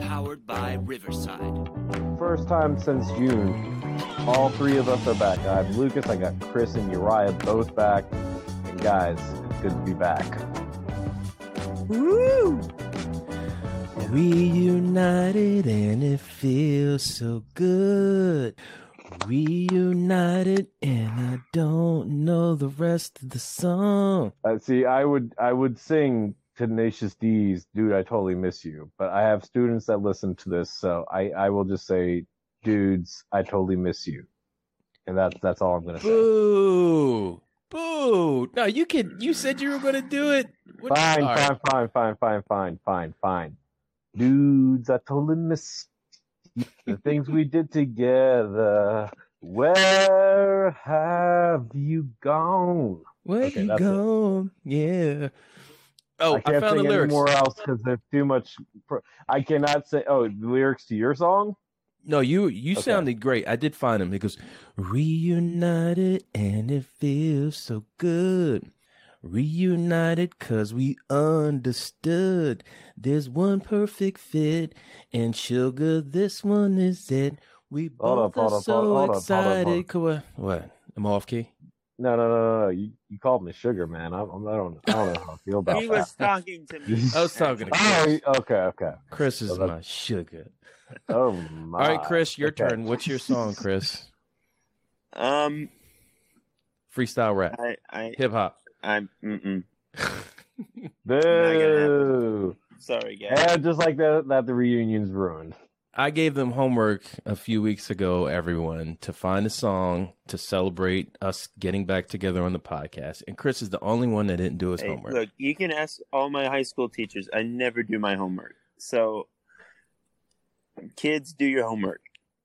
Powered by Riverside. First time since June. All three of us are back. I have Lucas, I got Chris and Uriah both back. And guys, it's good to be back. Woo! Reunited and it feels so good. Reunited and I don't know the rest of the song. Uh, see, I would I would sing Tenacious D's "Dude, I Totally Miss You," but I have students that listen to this, so I I will just say, "Dudes, I totally miss you," and that's that's all I'm gonna say. Boo! Boo! No, you can. You said you were going to do it. What- Fine, right. fine, fine, fine, fine, fine, fine, fine. Dudes, I totally miss you. The things we did together. Where have you gone? Where Okay, you gone? it. Yeah. Oh, I I, can't found the sing lyrics. anymore else because there's too much. Pro- I cannot say. Oh, the lyrics to your song? No, you you Okay. sounded great. I did find him. He goes, reunited and it feels so good. Reunited cause we understood. There's one perfect fit, and sugar, this one is it. We both up, are up, so hold up, hold up, hold up, excited. hold up. What? I'm off key. No, no, no, no, no. You, you called me sugar, man. I, I'm- don't. I don't know how I feel about He that. was talking to me. I was talking to Oh, Chris. you- okay, okay. Chris is So my sugar. Oh my. All right, Chris, your Okay. turn. What's your song, Chris? Um, Freestyle rap, I, I, hip hop. I'm, mm-mm. Boo! Sorry, guys. And just like that, that the reunion's ruined. I gave them homework a few weeks ago, everyone, to find a song to celebrate us getting back together on the podcast. And Chris is the only one that didn't do his Hey, homework. look, you can ask all my high school teachers. I never do my homework. So, kids, do your homework.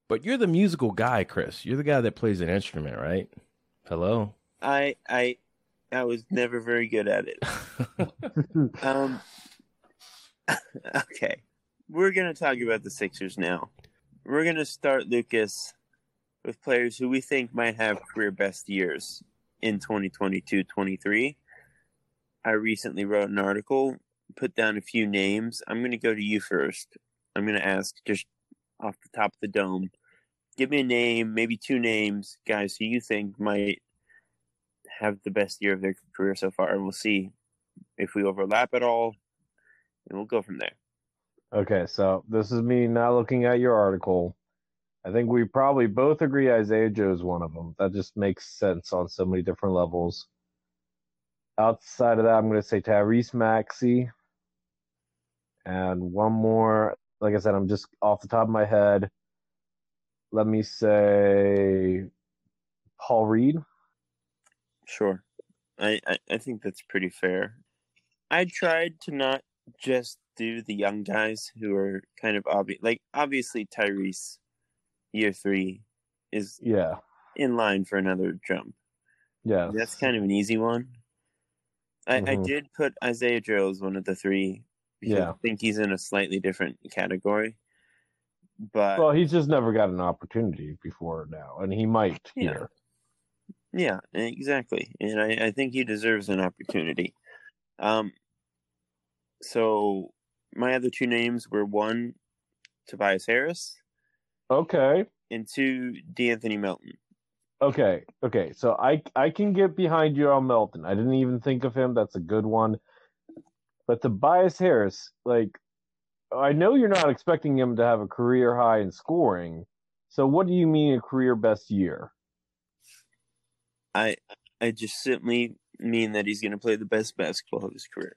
But you're the musical guy, Chris. You're the guy that plays an instrument, right? Hello? I, I, I was never very good at it. Um, okay, we're gonna talk about the Sixers now. We're gonna start Lucas with players who we think might have career best years in 2022-23. I recently wrote an article, put down a few names. I'm gonna go to you first. I'm gonna ask just off the top of the dome. Give me a name, maybe two names, guys who you think might have the best year of their career so far, and we'll see if we overlap at all, and we'll go from there. Okay, so this is me not looking at your article. I think we probably both agree Isaiah Joe is one of them. That just makes sense on so many different levels. Outside of that, I'm going to say Tyrese Maxey. And one more, like I said, I'm just off the top of my head. Let me say Paul Reed. Sure, I I, I think that's pretty fair. I tried to not just do the young guys who are kind of obvious. Like obviously Tyrese, year three, is Yeah, in line for another jump. yeah. That's kind of an easy one. I, I Mhm. did put Isaiah Joe as one of the three. Yeah. I think he's in a slightly different category. But Well, he's just never got an opportunity before now, and he might Yeah. here. Yeah, exactly. And I, I think he deserves an opportunity. Um, so my other two names were one, Tobias Harris, Okay. and two, De'Anthony Melton. Okay, okay. So I I can get behind you on Melton. I didn't even think of him. That's a good one. But Tobias Harris, like I know you're not expecting him to have a career high in scoring. So what do you mean a career best year? I I just simply mean that he's going to play the best basketball of his career.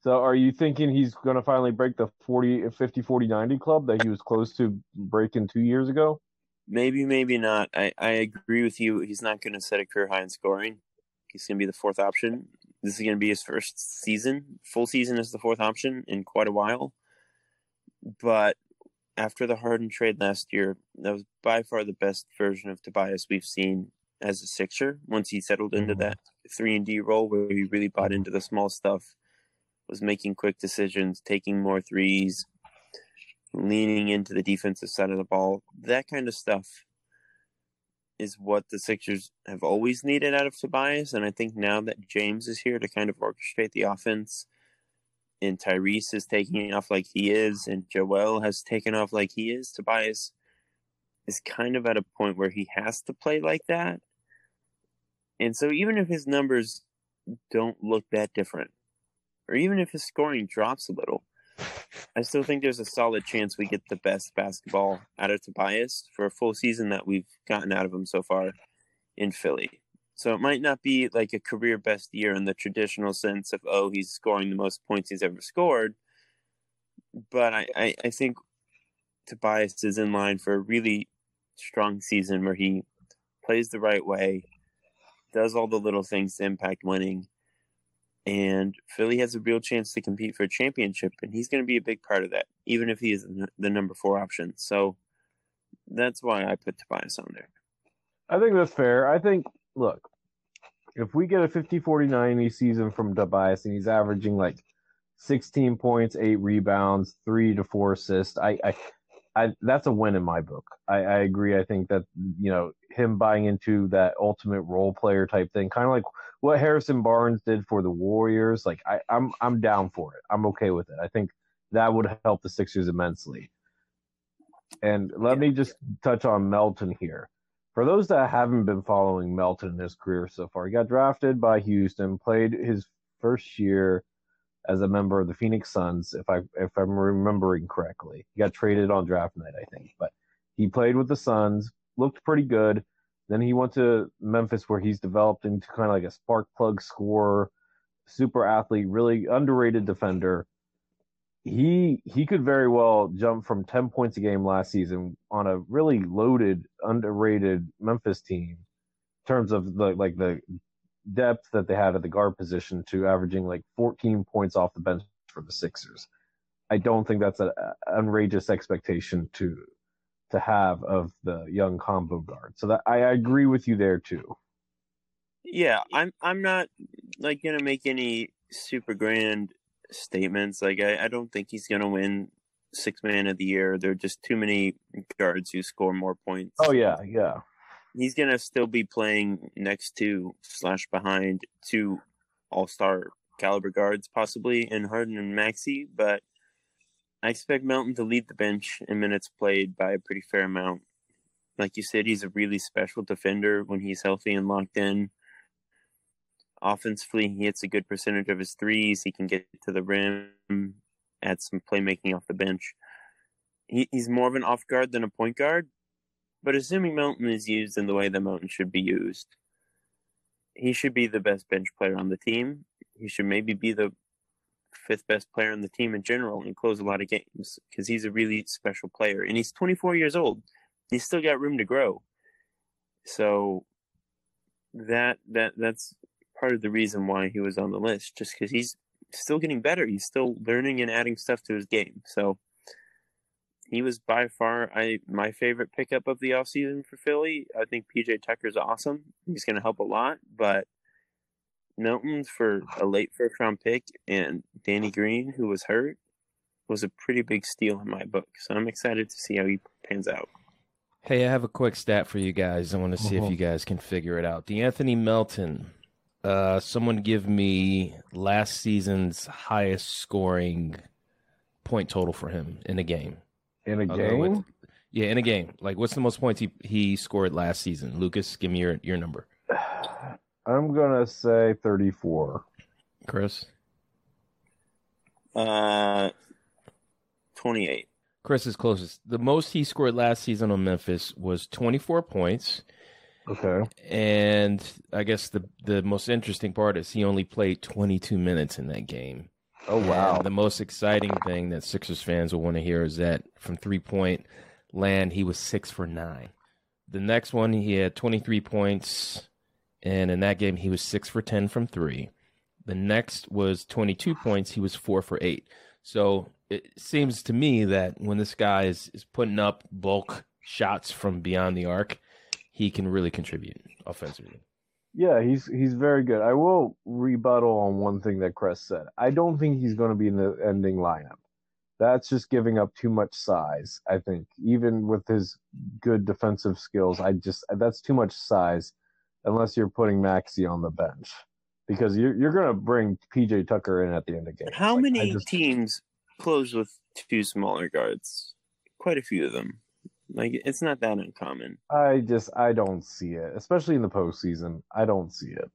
So are you thinking he's going to finally break the 40 50 40 90 club that he was close to breaking 2 years ago? Maybe, maybe not. I, I agree with you. He's not going to set a career high in scoring. He's going to be the fourth option. this is going to be his first season, full season as the fourth option in quite a while. But after the Harden trade last year, that was by far the best version of Tobias we've seen as a Sixer. Once he settled into Mhm. that three and D role where he really bought into the small stuff, was making quick decisions, taking more threes, leaning into the defensive side of the ball. That kind of stuff is what the Sixers have always needed out of Tobias. And I think now that James is here to kind of orchestrate the offense, and Tyrese is taking off like he is, and Joel has taken off like he is, Tobias is kind of at a point where he has to play like that. And so even if his numbers don't look that different, or even if his scoring drops a little, I still think there's a solid chance we get the best basketball out of Tobias for a full season that we've gotten out of him so far in Philly. So it might not be like a career best year in the traditional sense of, oh, he's scoring the most points he's ever scored. But I, I, I think Tobias is in line for a really strong season where he plays the right way, does all the little things to impact winning, and Philly has a real chance to compete for a championship, and he's going to be a big part of that, even if he is the number four option. So that's why I put Tobias on there. I think that's fair. I think, look, if we get a 50 40 90 season from Tobias and he's averaging like 16 points, eight rebounds, three to four assists, I, I, I that's a win in my book. I, I agree. I think that, you know, him buying into that ultimate role player type thing, kind of like what Harrison Barnes did for the Warriors, like I, I'm, I'm down for it. I'm okay with it. I think that would help the Sixers immensely. And let me just touch on Melton here for those that haven't been following Melton in his career so far, he got drafted by Houston, played his first year as a member of the Phoenix Suns, if I if I'm remembering correctly. He got traded on draft night, I think, but he played with the Suns, looked pretty good. Then he went to Memphis, where he's developed into kind of like a spark plug scorer, super athlete, really underrated defender he he could very well jump from 10 points a game last season on a really loaded underrated memphis team in terms of the like the depth that they had at the guard position to averaging like 14 points off the bench for the sixers i don't think that's an outrageous expectation to to have of the young combo guard so that i, agree with you there too yeah i'm i'm not like gonna make any super grand statements. Like I, I don't think he's gonna win six man of the year. There are just too many guards who score more points. oh yeah yeah He's gonna still be playing next to slash behind two all star caliber guards, possibly in Harden and Maxey, but I expect Melton to lead the bench in minutes played by a pretty fair amount. Like you said, he's a really special defender when he's healthy and locked in. Offensively, he hits a good percentage of his threes. He can get to the rim, add some playmaking off the bench. He, he's more of an off guard than a point guard, but assuming Melton is used in the way that Melton should be used, he should be the best bench player on the team. He should maybe be the fifth best player on the team in general and close a lot of games because he's a really special player. And he's 24 years old. He's still got room to grow. So that that that's part of the reason why he was on the list, just because he's still getting better. He's still learning and adding stuff to his game. So he was by far I my favorite pickup of the offseason for Philly. I think PJ Tucker's awesome. He's going to help a lot, but Melton for a late first round pick and Danny Green, who was hurt, was a pretty big steal in my book. So I'm excited to see how he pans out. Hey, I have a quick stat for you guys. I want to see Mhm. if you guys can figure it out. De'Anthony Melton. Uh, someone give me last season's highest scoring point total for him in a game. In a I'll go with- game yeah, in a game. Like, what's the most points he, he scored last season? Lucas, give me your, your number. i'm gonna say 34 Chris? Uh, 28. Chris is closest. The most he scored last season on Memphis was 24 points. okay And I guess the the most interesting part is he only played 22 minutes in that game. Oh wow And the most exciting thing that Sixers fans will want to hear is that from three point land, he was six for nine. The next one, he had 23 points, and in that game, he was six for 10 from three. The next was 22 points. He was four for eight. So it seems to me that when this guy is, is putting up bulk shots from beyond the arc, he can really contribute offensively. Yeah, he's he's very good. I will rebuttal on one thing that Chris said. I don't think he's going to be in the ending lineup. That's just giving up too much size. I think even with his good defensive skills, I just that's too much size, unless you're putting Maxey on the bench, because you're you're going to bring PJ Tucker in at the end of the game. How Like, many just- teams close with two smaller guards? Quite a few of them. Like it's not that uncommon. I just I don't see it, especially in the postseason. I don't see it.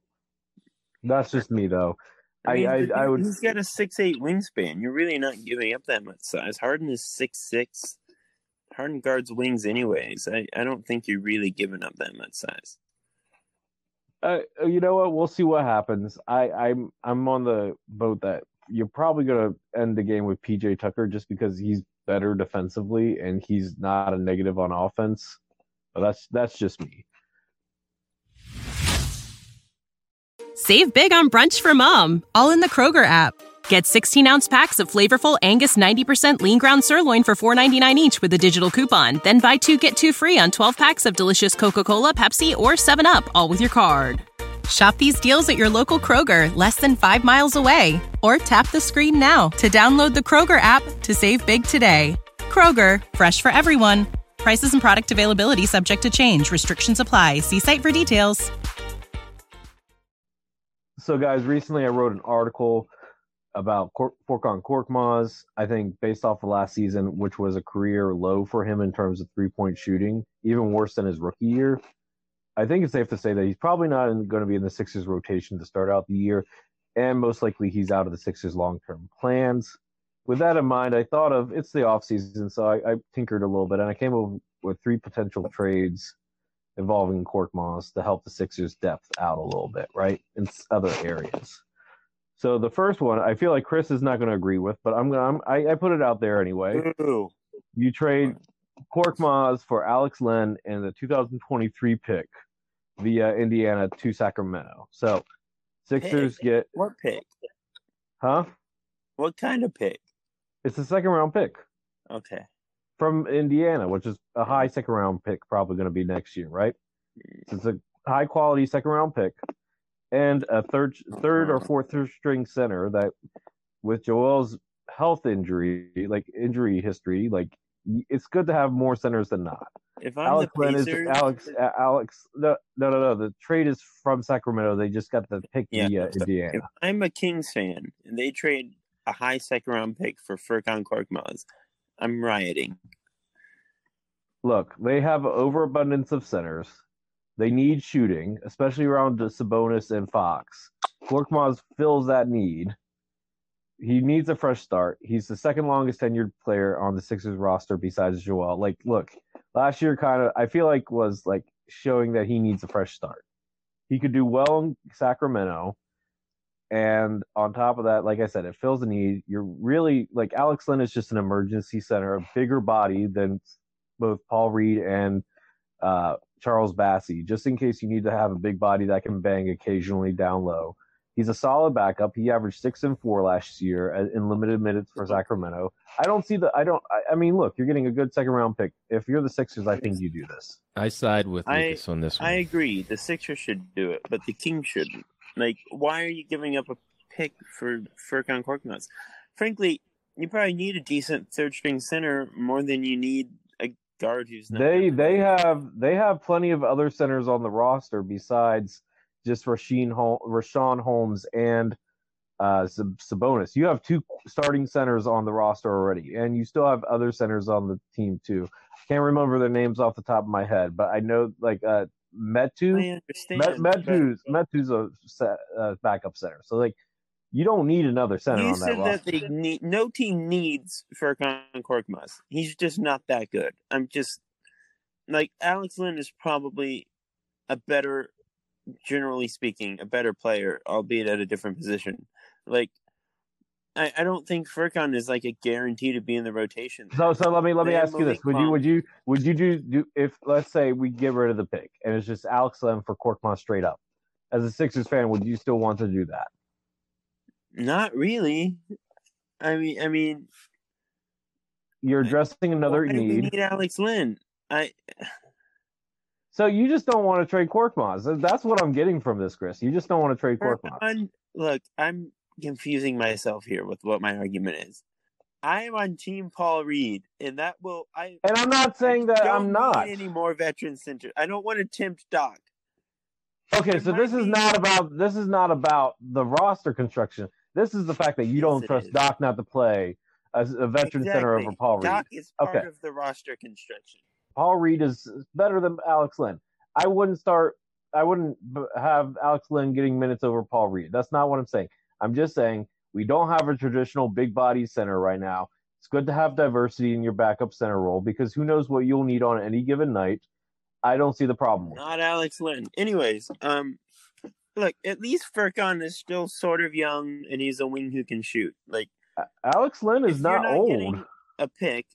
That's just me though. I mean, I, the- I would He's got a six eight wingspan. You're really not giving up that much size. Harden is six six. Harden guards wings anyways. I, I don't think you're really giving up that much size. Uh, you know what? We'll see what happens. I, I'm I'm on the boat that you're probably gonna end the game with PJ Tucker just because he's better defensively and he's not a negative on offense. But that's that's just me. Save big on brunch for mom, all in the Kroger app. Get 16 ounce packs of flavorful Angus 90% lean ground sirloin for $4.99 each with a digital coupon. Then buy two get two free on 12 packs of delicious Coca Cola, Pepsi, or 7UP, all with your card. Shop these deals at your local Kroger, less than five miles away. Or tap the screen now to download the Kroger app to save big today. Kroger, fresh for everyone. Prices and product availability subject to change. Restrictions apply. See site for details. So guys, recently I wrote an article about Cor- Furkan. I think based off of last season, which was a career low for him in terms of three point shooting, even worse than his rookie year. I think it's safe to say that he's probably not going to be in the Sixers rotation to start out the year, and most likely he's out of the Sixers long term plans. With that in mind, I thought of it's the off season, so I, I tinkered a little bit and I came up with three potential trades involving Korkmaz to help the Sixers depth out a little bit, right? In other areas. So the first one, I feel like Chris is not going to agree with, but I'm gonna I'm, I, I put it out there anyway. Ooh. You trade Korkmaz for Alex Len and the 2023 pick via Indiana to Sacramento. So Sixers Pick? get What pick? huh? What kind of pick? It's a second round pick Okay. from Indiana, which is a high second round pick, probably going to be next year, right? So it's a high quality second round pick and a third third or fourth string center that with Joel's health injury, like injury history, like it's good to have more centers than not. If I'm Alex the Len is Alex Alex no no no no the trade is from Sacramento. They just got the pick Yeah, via so Indiana. if I'm a Kings fan and they trade a high second round pick for Furkan Korkmaz, I'm rioting. Look, they have overabundance of centers. They need shooting, especially around the Sabonis and Fox. Korkmaz fills that need. He needs a fresh start. He's the second longest tenured player on the Sixers roster besides Joel. Like, look, last year kind of I feel like was like showing that he needs a fresh start. He could do well in Sacramento. And on top of that, like I said, it fills the need. You're really like Alex Len is just an emergency center, a bigger body than both Paul Reed and uh, Charles Bassey, just in case you need to have a big body that can bang occasionally down low. He's a solid backup. He averaged six and four last year uh, in limited minutes for Sacramento. I don't see the. I don't. I, I mean, look, you're getting a good second round pick. If you're the Sixers, I think you do this. I side with I- Lucas on this one. I agree. The Sixers should do it, but the Kings shouldn't. Like, why are you giving up a pick for Furkan Korkmaz? Frankly, you probably need a decent third string center more than you need a guard who's not. They they have they have plenty of other centers on the roster besides just Rasheed Hol- Richaun Holmes and uh, Sabonis. You have two starting centers on the roster already, and you still have other centers on the team too. Can't remember their names off the top of my head, but I know like uh, Metu. Met, Metu's Metu's a set, uh, backup center, so like you don't need another center You on that said roster. that they need no team needs Furkan Korkmaz. He's just not that good. I'm just like Alex Len is probably a better, generally speaking, a better player, albeit at a different position. Like I, I don't think Furkan is like a guarantee to be in the rotation. So so let me let me They ask you this: Would you would you would you do, do if let's say we get rid of the pick and it's just Alex Len for Korkmaz straight up? As a Sixers fan, would you still want to do that? Not really. I mean, I mean, You're addressing another why do we need. need Alex Len. I So you just don't want to trade Korkmaz. That's what I'm getting from this, Chris. You just don't want to trade Korkmaz. look, I'm confusing myself here with what my argument is. I am on Team Paul Reed, and that will I. And I'm not saying that don't I'm not. any more veteran centers. I don't want to tempt Doc. Okay, There so this is not about this is not about the roster construction. This is the fact that you Yes, don't trust is. Doc not to play as a veteran center over Paul Reed. Doc is part Okay. of the roster construction. Paul Reed is better than Alex Len. I wouldn't start. I wouldn't have Alex Len getting minutes over Paul Reed. That's not what I'm saying. I'm just saying we don't have a traditional big body center right now. It's good to have diversity in your backup center role because who knows what you'll need on any given night. I don't see the problem with. Not Alex Len. Anyways, um, look, at least Furkan is still sort of young, and he's a wing who can shoot. Like Alex Len is you're not, old. a pick.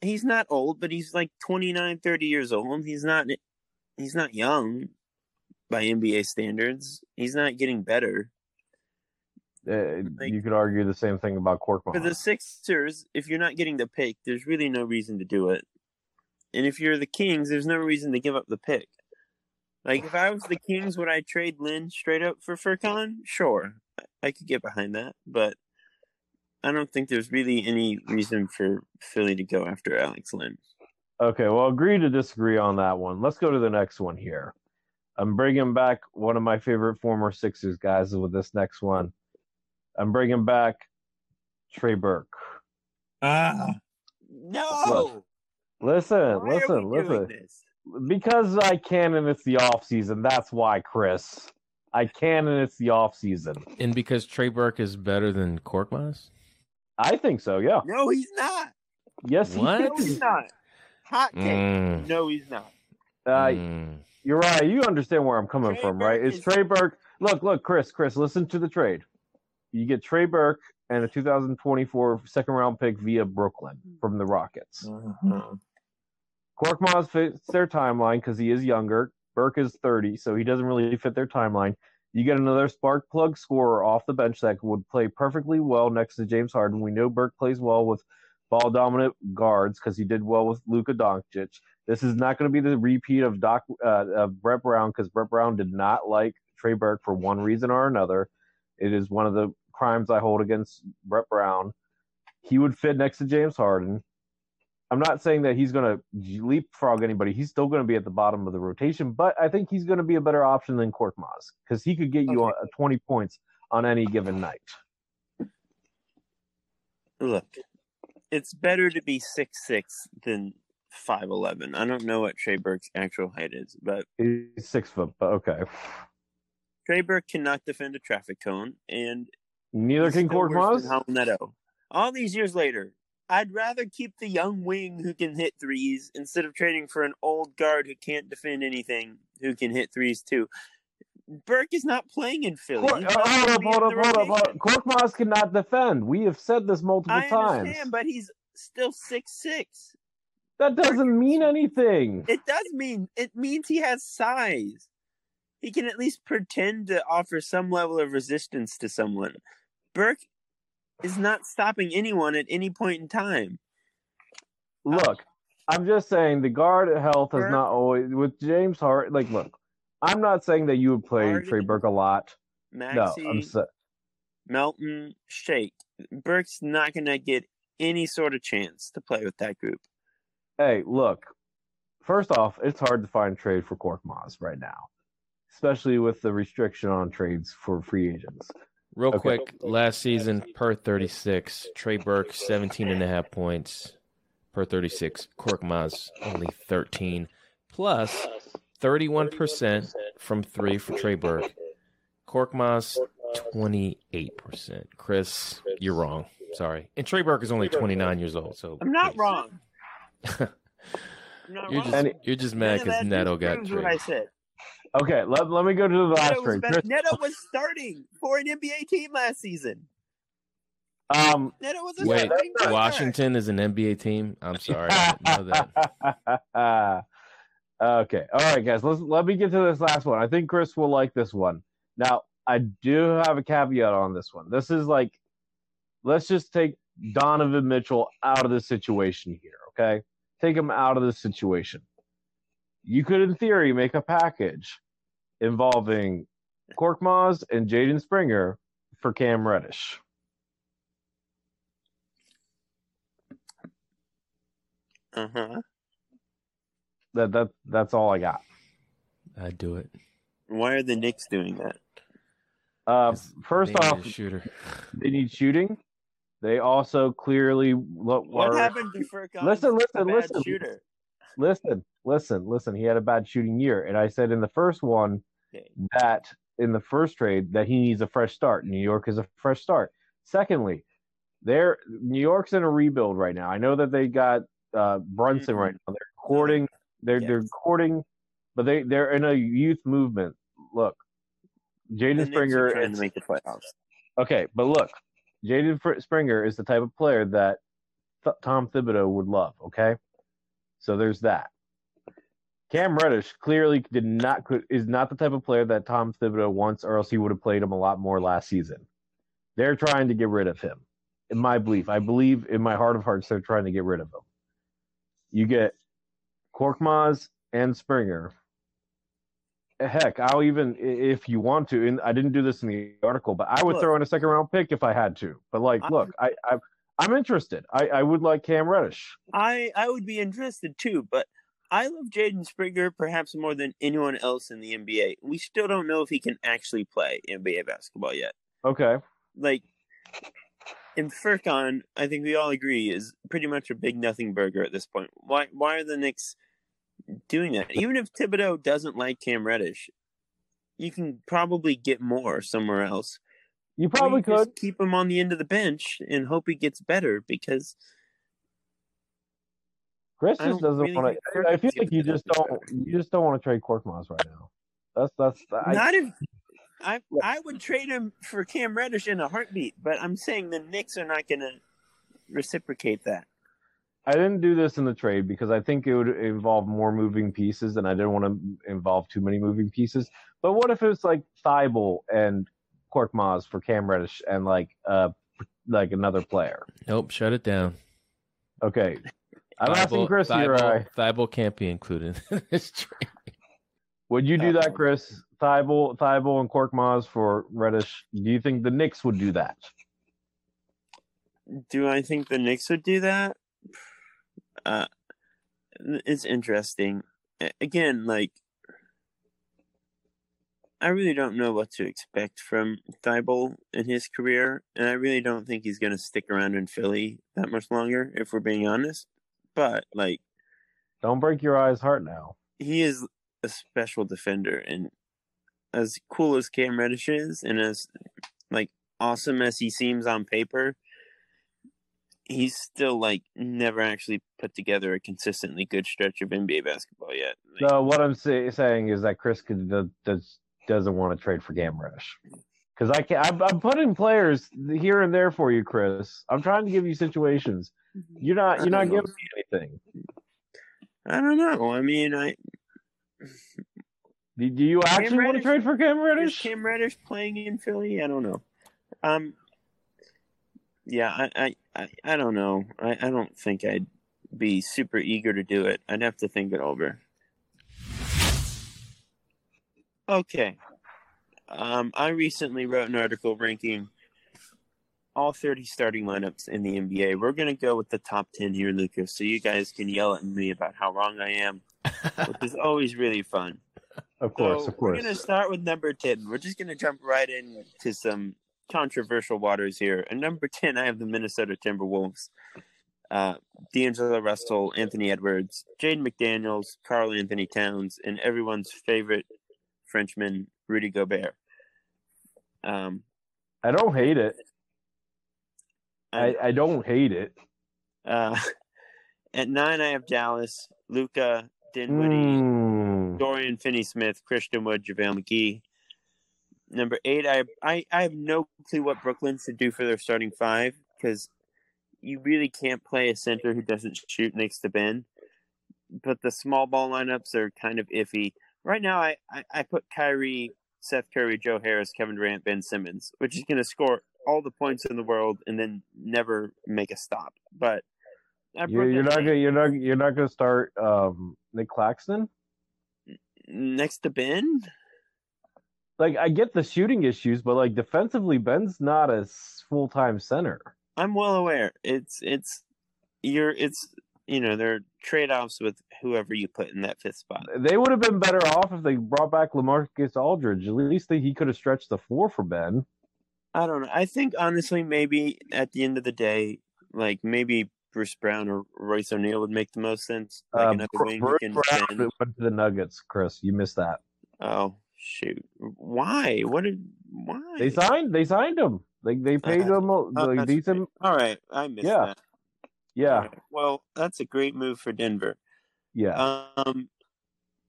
He's not old, but he's like 29, 30 years old. He's not. He's not young by NBA standards. He's not getting better. Uh, Like- you could argue the same thing about Korkmaz. For the Sixers, if you're not getting the pick, there's really no reason to do it. And if you're the Kings, there's no reason to give up the pick. Like if I was the Kings, would I trade Len straight up for Furkan? Sure, I- I could get behind that, but I don't think there's really any reason for Philly to go after Alex Len. Okay, well, agree to disagree on that one. Let's go to the next one here. I'm bringing back one of my favorite former Sixers guys with this next one. I'm bringing back Trey Burke. Ah, no! Listen, Why listen, are we doing listen. Because I can and it's the off season. That's why, Chris. I can and it's the off season. And because Trey Burke is better than Korkmaz? I think so. Yeah. No, he's not. Yes, he What? No, he's not. Hot take. Mm, No, he's not. Uh, mm. You're right. You understand where I'm coming Trey from, Burke right? It's is- Trey Burke. Look, look, Chris, Chris, listen to the trade. You get Trey Burke and a 2024 second round pick via Brooklyn from the Rockets. Uh-huh. Korkmaz fits their timeline because he is younger. Burke is 30, so he doesn't really fit their timeline. You get another spark plug scorer off the bench that would play perfectly well next to James Harden. We know Burke plays well with ball dominant guards because he did well with Luka Doncic. This is not going to be the repeat of Doc uh, of Brett Brown because Brett Brown did not like Trey Burke for one reason or another. It is one of the crimes I hold against Brett Brown. He would fit next to James Harden. I'm not saying that he's going to leapfrog anybody. He's still going to be at the bottom of the rotation, but I think he's going to be a better option than Korkmaz because he could get you Okay. on, 20 points on any given night. Look, it's better to be six six than five eleven. I don't know what Trey Burke's actual height is, but He's six foot, but okay. Trey Burke cannot defend a traffic cone, and Neither can Korkmaz. Neto. All these years later, I'd rather keep the young wing who can hit threes instead of trading for an old guard who can't defend anything who can hit threes too. Burke is not playing in Philly. Cor- He's uh, hold up, hold up, hold up. Korkmaz cannot defend. We have said this multiple I times. understand, but he's still six six. That doesn't mean anything. It does mean it means he has size. He can at least pretend to offer some level of resistance to someone. Burke is not stopping anyone at any point in time. Look, um, I'm just saying the guard health has Burke- not always with James Hart. Like, look, I'm not saying that you would play Harden, Trey Burke a lot. Maxey, No, I'm sa- Melton, Shake. Burke's not going to get any sort of chance to play with that group. hey, look. First off, it's hard to find trade for Cork Korkmaz right now, especially with the restriction on trades for free agents. Real Okay. quick, last season per 36, Trey Burke 17 and a half points per 36. Korkmaz only 13 plus 31% from 3 for Trey Burke. Korkmaz 28%. Chris, you're wrong. Sorry. And Trey Burke is only 29 years old, so I'm not please. wrong. I'm not You're wrong. just you're just mad because that Neto got proves what I said. Okay, let, let me go to the last Neto was, trade. Chris, Neto was starting for an NBA team last season. um, Neto was a Wait, starting. Washington is an NBA team. I'm sorry, I didn't know that. okay. All right, guys. Let's let me get to this last one. I think Chris will like this one. Now, I do have a caveat on this one. This is like, let's just take Donovan Mitchell out of the situation here, okay? Take him out of the situation. You could, in theory, make a package involving Korkmaz and Jaden Springer for Cam Reddish. Uh huh. That that that's all I got. I'd do it. Why are the Knicks doing that? Uh, 'Cause first they off, shooter. they need shooting. They also clearly look. What were- happened to Furkan? Listen, listen, listen. Shooter. listen, listen, listen. He had a bad shooting year, and I said in the first one that in the first trade that he needs a fresh start. New York is a fresh start. Secondly, they're New York's in a rebuild right now. I know that they got uh, Brunson right now. They're courting. They're they're courting, but they they're in a youth movement. Look, Jaden Springer. is- to make the playoffs. Okay, but look, Jaden Springer is the type of player that Th- Tom Thibodeau would love. Okay, so there's that. Cam Reddish clearly did not could, is not the type of player that Tom Thibodeau wants, or else he would have played him a lot more last season. They're trying to get rid of him. In my belief, I believe in my heart of hearts, they're trying to get rid of him. You get Korkmaz and Springer. Heck, I'll even if you want to. And I didn't do this in the article, but I would Look. throw in a second round pick if I had to. But like, I- look, I, I I'm interested. I, I would like Cam Reddish. I I would be interested too, but I love Jaden Springer perhaps more than anyone else in the NBA. We still don't know if he can actually play NBA basketball yet. Okay, Like, and Furkan, I think we all agree is pretty much a big nothing burger at this point. Why why are the Knicks doing that? Even if Thibodeau doesn't like Cam Reddish, you can probably get more somewhere else. you probably you just could. keep him on the end of the bench and hope he gets better because Chris I just doesn't really want to. I feel like you just don't. You just don't want to trade Korkmaz right now. That's that's. I, not if I I would trade him for Cam Reddish in a heartbeat, but I'm saying the Knicks are not going to reciprocate that. I didn't do this in the trade because I think it would involve more moving pieces, and I didn't want to involve too many moving pieces. But what if it was like Thybulle and Korkmaz for Cam Reddish and like uh like another player? Nope, shut it down. Okay, I'm asking Thybulle- Chris here. Thybulle- I, Thybulle can't be included in this trade. would you do that, Chris? Thybulle, Thybulle, and Korkmaz for Reddish. Do you think the Knicks would do that? Do I think the Knicks would do that? Uh, it's interesting. Again, like I really don't know what to expect from Thybulle in his career, and I really don't think he's going to stick around in Philly that much longer, if we're being honest. But like, Don't break your eyes heart now. he is a special defender, and as cool as Cam Reddish is, and as like awesome as he seems on paper, he's still like never actually put together a consistently good stretch of NBA basketball yet. Like, So what I'm say, saying is that Chris could, does doesn't want to trade for Cam Reddish because I can I'm, I'm putting players here and there for you, Chris. I'm trying to give you situations. You're not you're not giving me anything. I don't know. I mean, I Do, do you actually want to trade for Cam is Reddish? Cam Reddish playing in Philly? I don't know. Um, yeah, I I, I, I don't know. I, I don't think I'd be super eager to do it. I'd have to think it over. Okay. Um, I recently wrote an article ranking all 30 starting lineups in the NBA. We're going to go with the top 10 here, Lucas, so you guys can yell at me about how wrong I am, which is always really fun. Of course, So of course. We're going to start with number 10. We're just going to jump right into some controversial waters here. And number 10, I have the Minnesota Timberwolves. Uh, D'Angelo Russell, Anthony Edwards, Jaden McDaniels, Karl-Anthony Towns, and everyone's favorite Frenchman, Rudy Gobert. Um, I don't hate it. I, I, don't hate it. uh, at nine, I have Dallas, Luka, Dinwiddie, Mm. Dorian Finney-Smith, Christian Wood, JaVale McGee. Number eight, I, I I have no clue what Brooklyn should do for their starting five because you really can't play a center who doesn't shoot next to Ben. But the small ball lineups are kind of iffy. Right now, I, I, I put Kyrie Seth Curry, Joe Harris, Kevin Durant, Ben Simmons, which is going to score all the points in the world and then never make a stop. But You're, you're not gonna you're not you're not gonna start um, Nic Claxton. next to Ben. Like I get the shooting issues, but like defensively, Ben's not a full time center. I'm well aware. It's it's you're it's you know there are trade offs with whoever you put in that fifth spot. They would have been better off if they brought back LaMarcus Aldridge. At least he could have stretched the floor for Ben. I don't know. I think honestly, maybe at the end of the day, like maybe Bruce Brown or Royce O'Neale would make the most sense. Like Uh, another Br- wing Bruce can Brown went to the Nuggets, Chris. You missed that. Oh shoot! Why? What did? Why? They signed. They signed him. Like they paid Uh, him a- Oh, like decent. All right, I missed Yeah. that. Yeah, right. Well, that's a great move for Denver. yeah. Um,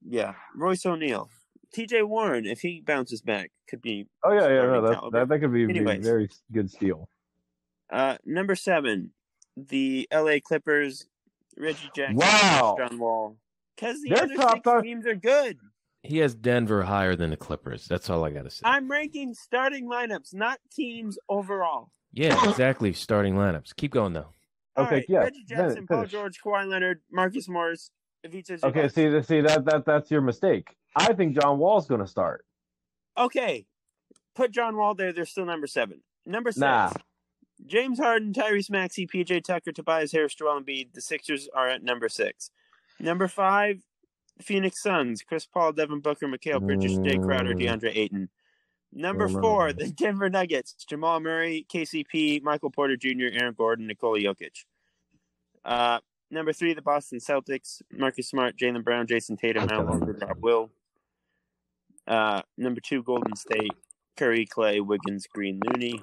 yeah, Royce O'Neal, T.J. Warren, if he bounces back, could be oh yeah, yeah. No, that, that that could be, be a very good steal. Uh, number seven, the L.A. Clippers, Reggie Jackson, Wow. John Wall. Because the They're other top six five. teams are good. He has Denver higher than the Clippers. That's all I got to say. I'm ranking starting lineups, not teams overall. yeah, exactly. Starting lineups. Keep going though. All Okay, right, yeah, Reggie Jackson, Paul. George, Kawhi Leonard, Marcus Morris, Ivica Okay, Zubac. see, see that that that's your mistake. I think John Wall's going to start. Okay, put John Wall there. They're still number seven. Number six, Nah. James Harden, Tyrese Maxey, PJ Tucker, Tobias Harris, Joel Embiid. The Sixers are at number six. Number five, Phoenix Suns, Chris Paul, Devin Booker, Mikal Bridges, Jae Crowder, Mm. DeAndre Ayton. Number four, the Denver Nuggets, Jamal Murray, KCP, Michael Porter Jr., Aaron Gordon, Nikola Jokic. Uh, number three, the Boston Celtics, Marcus Smart, Jaylen Brown, Jayson Tatum, Al Horford, Rob Will. Uh, number two, Golden State, Curry, Clay, Wiggins, Green, Looney.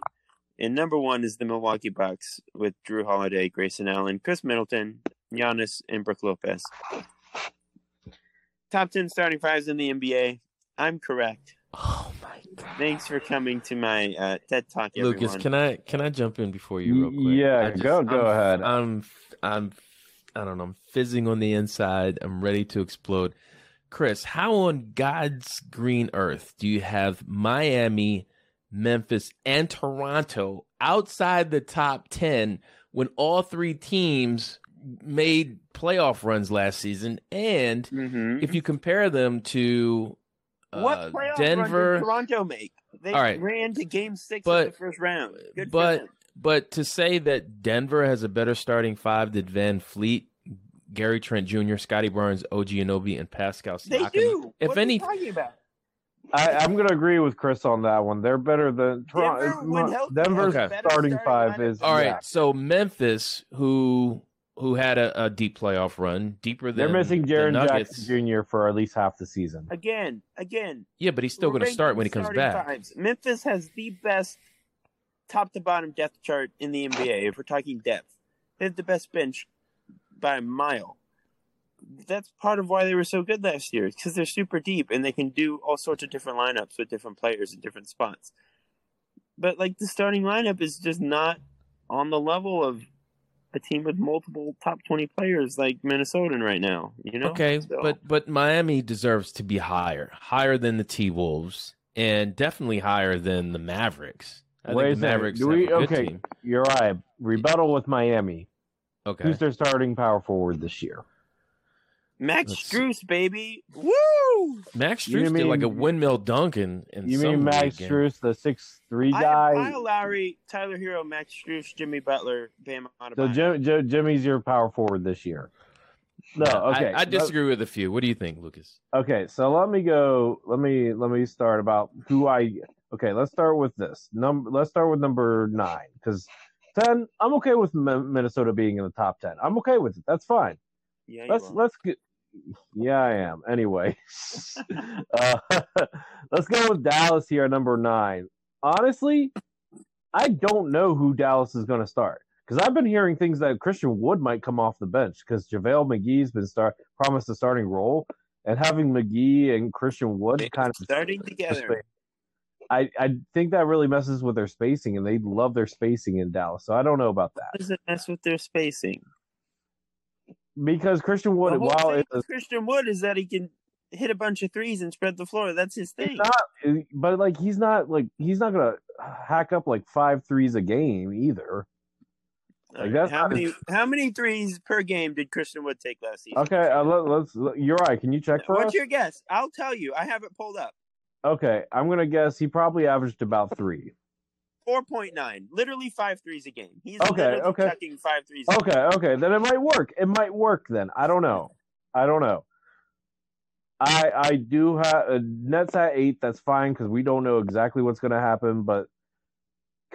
And number one is the Milwaukee Bucks with Jrue Holiday, Grayson Allen, Khris Middleton, Giannis, and Brook Lopez. Top 10 starting fives in the NBA. I'm correct. Oh my god. Thanks for coming to my uh, TED Talk, everyone. Lucas, can I can I jump in before you real quick? Yeah, I go- go I'm- ahead. I'm I'm I don't know. I'm fizzing on the inside. I'm ready to explode. Chris, how on God's green earth do you have Miami, Memphis, and Toronto outside the top 10 when all three teams made playoff runs last season? And Mhm. if you compare them to uh, what playoff Denver, Toronto make? They All right. ran to Game Six But- of the first round. Good but-. But to say that Denver has a better starting five than VanVleet, Gary Trent Jr., Scottie Barnes, OG Anunoby, and Pascal Siakam. They do. If what any- are you talking about? I, I'm going to agree with Chris on that one. They're better than Toronto. Denver, when Denver's has better starting starting five is All right, yeah. so Memphis, who who had a, a deep playoff run, deeper than They're missing the Jaren Nuggets. Jackson Jr. for at least half the season. Again, again. Yeah, but he's still going to start when he comes back. fives. Memphis has the best top to bottom depth chart in the NBA. If we're talking depth, they have the best bench by a mile. That's part of why they were so good last year, because they're super deep and they can do all sorts of different lineups with different players in different spots. But like the starting lineup is just not on the level of a team with multiple top twenty players like Minnesota right now. You know? Okay, So- but but Miami deserves to be higher, higher than the T Wolves, and definitely higher than the Mavericks. I Wait a think the. Mavericks Do have we- a good okay. team. You're right. Rebuttal with Miami. Okay, Who's their starting power forward this year? Max Let's. Strus, baby. Woo! Max You Strus did like a windmill dunk in, in You some mean Max league game. Strus, the six three I guy? have Kyle Lowry, Tyler Herro, Max Strus, Jimmy Butler, Bam So Adebayo. Jim, Jim, Jimmy's your power forward this year. No, Yeah, I- okay. I, disagree with a few. What do you think, Lucas? Okay, so let me go. Let me let me start about who I. Okay, let's start with this number. Let's start with number nine because ten. I'm okay with Mi- Minnesota being in the top ten. I'm okay with it. That's fine. yeah, Let's are. let's get. Yeah, I am. Anyway, uh, let's go with Dallas here at number nine. Honestly, I don't know who Dallas is going to start because I've been hearing things that Christian Wood might come off the bench because JaVale McGee's been start promised a starting role, and having McGee and Christian Wood They're kind of starting together. I, I think that really messes with their spacing, and they love their spacing in Dallas. So I don't know about that Does it mess with their spacing? because Christian Wood, the while it Christian Wood is that he can hit a bunch of threes and spread the floor. That's his thing. Not, but like he's not like he's not gonna hack up like five threes a game either. Like, that's how many how many threes per game did Christian Wood take last season? Okay, uh, let, let's. You're right. Can you check for What's us? your guess? I'll tell you. I have it pulled up. Okay, I'm gonna guess he probably averaged about three. Four point nine, literally five threes a game. He's Okay, okay. chucking five threes. Okay, okay, then it might work. It might work then. I don't know. I don't know. I I do have uh, Nets at eight. That's fine because we don't know exactly what's going to happen. But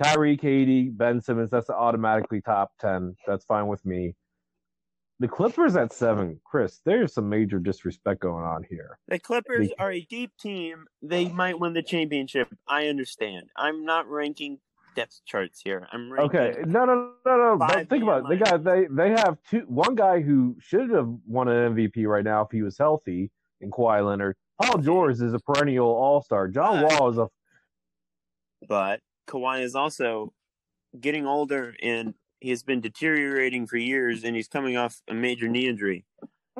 Kyrie, KD, Ben Simmons. That's automatically top ten. That's fine with me. The Clippers at seven, Chris. There's some major disrespect going on here. The Clippers They- are a deep team. They might win the championship. I understand. I'm not ranking depth charts here. I'm ranking. Okay, no, no, no, no. But think about it. They got they they have two. One guy who should have won an MVP right now if he was healthy, in Kawhi Leonard. Paul George is a perennial All Star. John Wall is a But Kawhi is also getting older and he has been deteriorating for years and he's coming off a major knee injury.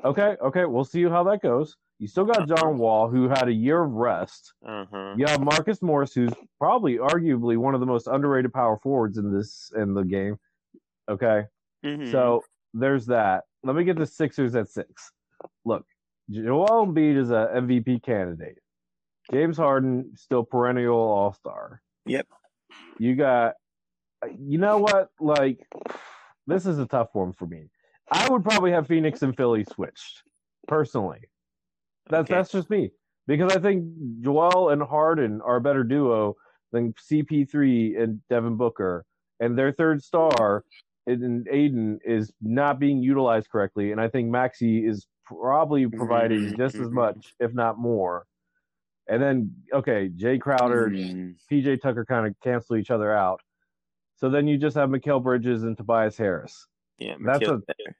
okay. Okay, we'll see how that goes. You still got John Wall who had a year of rest. Uh huh. You have Marcus Morris, who's probably arguably one of the most underrated power forwards in this in the game. Okay. Mm-hmm. So there's that. Let me get the Sixers at six. Look, Joel Embiid is a MVP candidate. James Harden still perennial All Star. Yep. You got, you know what? Like, this is a tough one for me. I would probably have Phoenix and Philly switched personally. That's Okay. that's just me because I think Joel and Harden are a better duo than CP3 and Devin Booker, and their third star in Ayton is not being utilized correctly, and I think Maxey is probably providing just as much, if not more. And then okay, Jae Crowder, Mhm. PJ Tucker kind of cancel each other out. So then you just have Mikal Bridges and Tobias Harris. Yeah, That's a- better.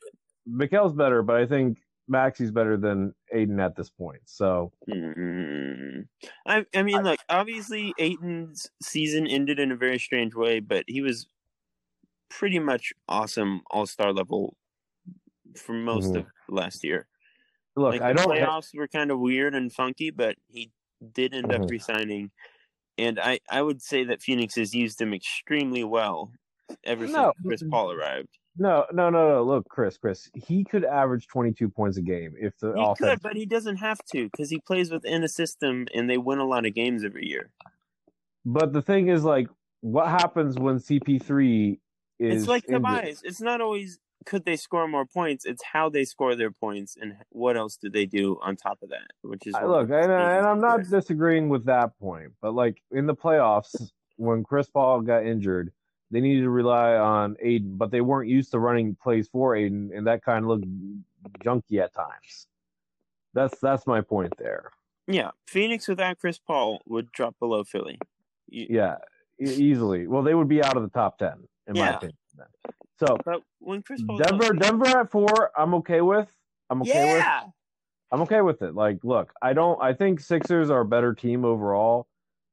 Mikal's better, but I think Maxey's better than Ayton at this point. So Mm. I I mean, look, obviously Ayton's season ended in a very strange way, but he was pretty much awesome all star level for most Mhm. of last year. look, like I the don't. playoffs were kind of weird and funky, but he did end Mhm. up resigning. And I, I would say that Phoenix has used him extremely well ever No. since Chris Paul arrived. No, no, no, no. Look, Chris, Chris, he could average 22 points a game if the He offense. could, but he doesn't have to because he plays within a system and they win a lot of games every year. But the thing is, like, what happens when CP3 is it's like injured? Tobias. It's not always could they score more points. It's how they score their points and what else do they do on top of that, which is I- look, and, and I'm not disagreeing with that point, but like in the playoffs, when Chris Paul got injured, they needed to rely on Ayton, but they weren't used to running plays for Ayton, and that kind of looked junky at times. That's that's my point there. Yeah, Phoenix without Chris Paul would drop below Philly. You- Yeah, easily. Well, they would be out of the top ten, in my opinion. So But when Chris Paul Denver, Denver at four, I'm okay with. I'm okay with. I'm okay with it. Like, look, I don't. I think Sixers are a better team overall,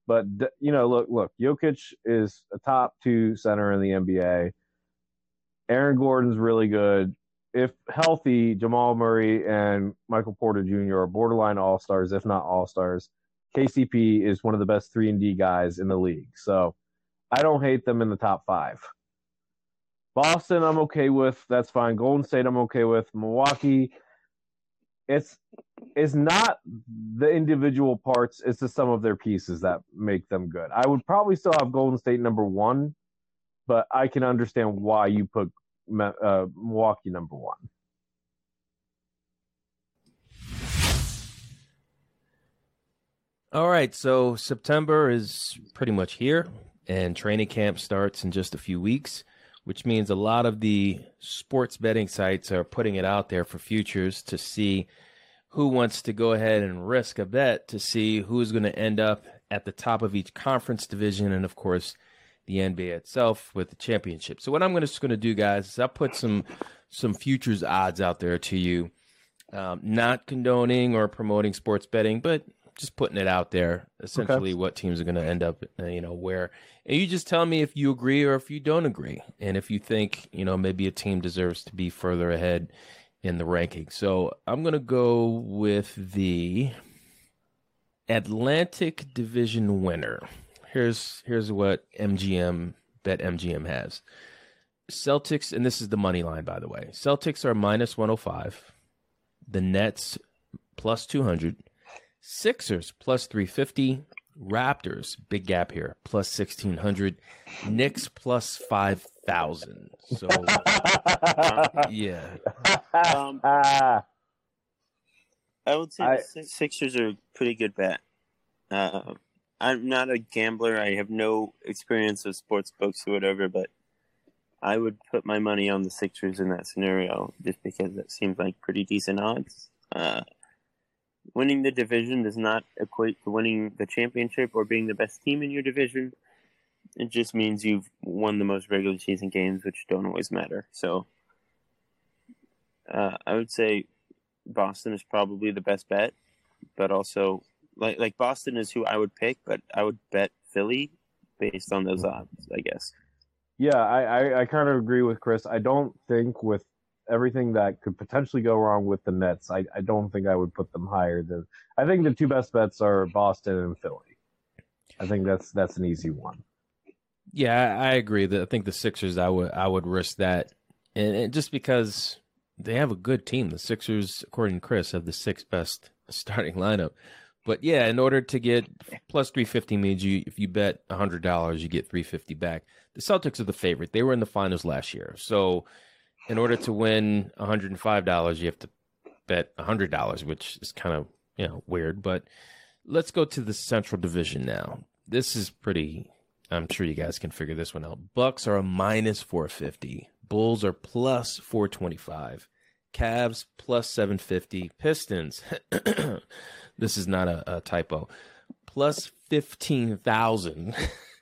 but you know, look, look, Jokic is a top two center in the NBA. Aaron Gordon's really good. If healthy, Jamal Murray and Michael Porter Jr. are borderline all stars, if not all stars. KCP is one of the best three and D guys in the league, so I don't hate them in the top five. Boston, I'm okay with. That's fine. Golden State, I'm okay with. Milwaukee, it's it's not the individual parts; it's the sum of their pieces that make them good. I would probably still have Golden State number one, but I can understand why you put uh, Milwaukee number one. All right, so September is pretty much here, and training camp starts in just a few weeks, which means a lot of the sports betting sites are putting it out there for futures to see who wants to go ahead and risk a bet to see who's going to end up at the top of each conference division, and of course, the NBA itself with the championship. So, what I'm just going to do, guys, is I'll put some some futures odds out there to you, um, not condoning or promoting sports betting, but just putting it out there essentially what teams are going to end up uh, you know where and you just tell me if you agree or if you don't agree and if you think you know maybe a team deserves to be further ahead in the ranking. So I'm going to go with the Atlantic Division winner. Here's here's what MGM bet MGM has. Celtics, and this is the money line, by the way. Celtics are minus 105. The Nets plus 200. Sixers plus 350. Raptors, big gap here, plus 1600. Knicks plus 5000. So, yeah. Um, I would say I- the Sixers are a pretty good bet. Uh, I'm not a gambler. I have no experience with sports books or whatever, but I would put my money on the Sixers in that scenario just because that seems like pretty decent odds. Uh, winning the division does not equate to winning the championship or being the best team in your division. It just means you've won the most regular season games, which don't always matter. So, uh, I would say Boston is probably the best bet, but also like like Boston is who I would pick, but I would bet Philly based on those odds, I guess. yeah, I, I, I kind of agree with Chris. I don't think with everything that could potentially go wrong with the Nets, I, I don't think I would put them higher than. I think the two best bets are Boston and Philly. I think that's that's an easy one. Yeah, I agree. That I think the Sixers, I would I would risk that, and, and just because they have a good team, the Sixers, according to Chris, have the sixth best starting lineup. But yeah, in order to get plus three fifty means you if you bet hundred dollars, you get three fifty back. The Celtics are the favorite. They were in the finals last year, so in order to win one hundred and five dollars, you have to bet hundred dollars, which is kind of you know weird. But let's go to the Central Division now. This is pretty I'm sure you guys can figure this one out. Bucks are a minus 450. Bulls are plus 425. Cavs plus 750. Pistons, this is not a, a typo, plus 15,000.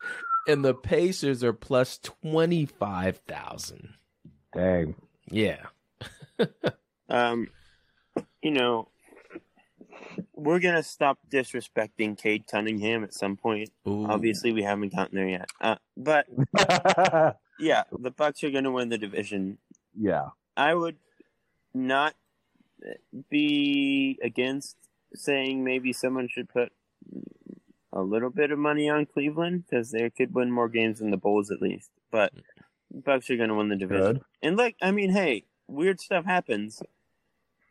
and the Pacers are plus 25,000. Dang. Yeah. Um, you know, we're gonna stop disrespecting Cade Cunningham at some point. Ooh. Obviously, we haven't gotten there yet. Uh, but yeah, the Bucks are gonna win the division. yeah. I would not be against saying maybe someone should put a little bit of money on Cleveland because they could win more games than the Bulls at least. But Bucks are going to win the division. Good. And look, I mean, hey, weird stuff happens.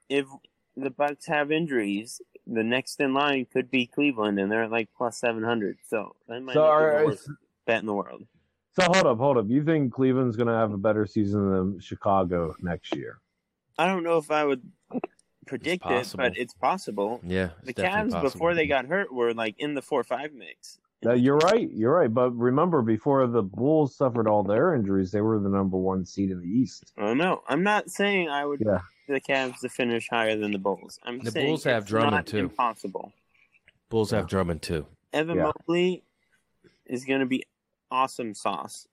If the Bucks have injuries, the next in line could be Cleveland, and they're at like plus seven hundred. So that might So not be are- the worst bet in the world. So hold up, hold up. You think Cleveland's gonna have a better season than Chicago next year? I don't know if I would predict it, but it's possible. Yeah. The it's definitely Cavs possible. before they got hurt were like in the four five mix. Uh, you're right. You're right. But remember, before the Bulls suffered all their injuries, they were the number one seed in the East. I don't. I'm not saying I would Yeah. the Cavs to finish higher than the Bulls. I'm The saying Bulls have it's Drummond, not too. Impossible. Bulls have Drummond too. Evan Yeah. Mobley is going to be awesome sauce,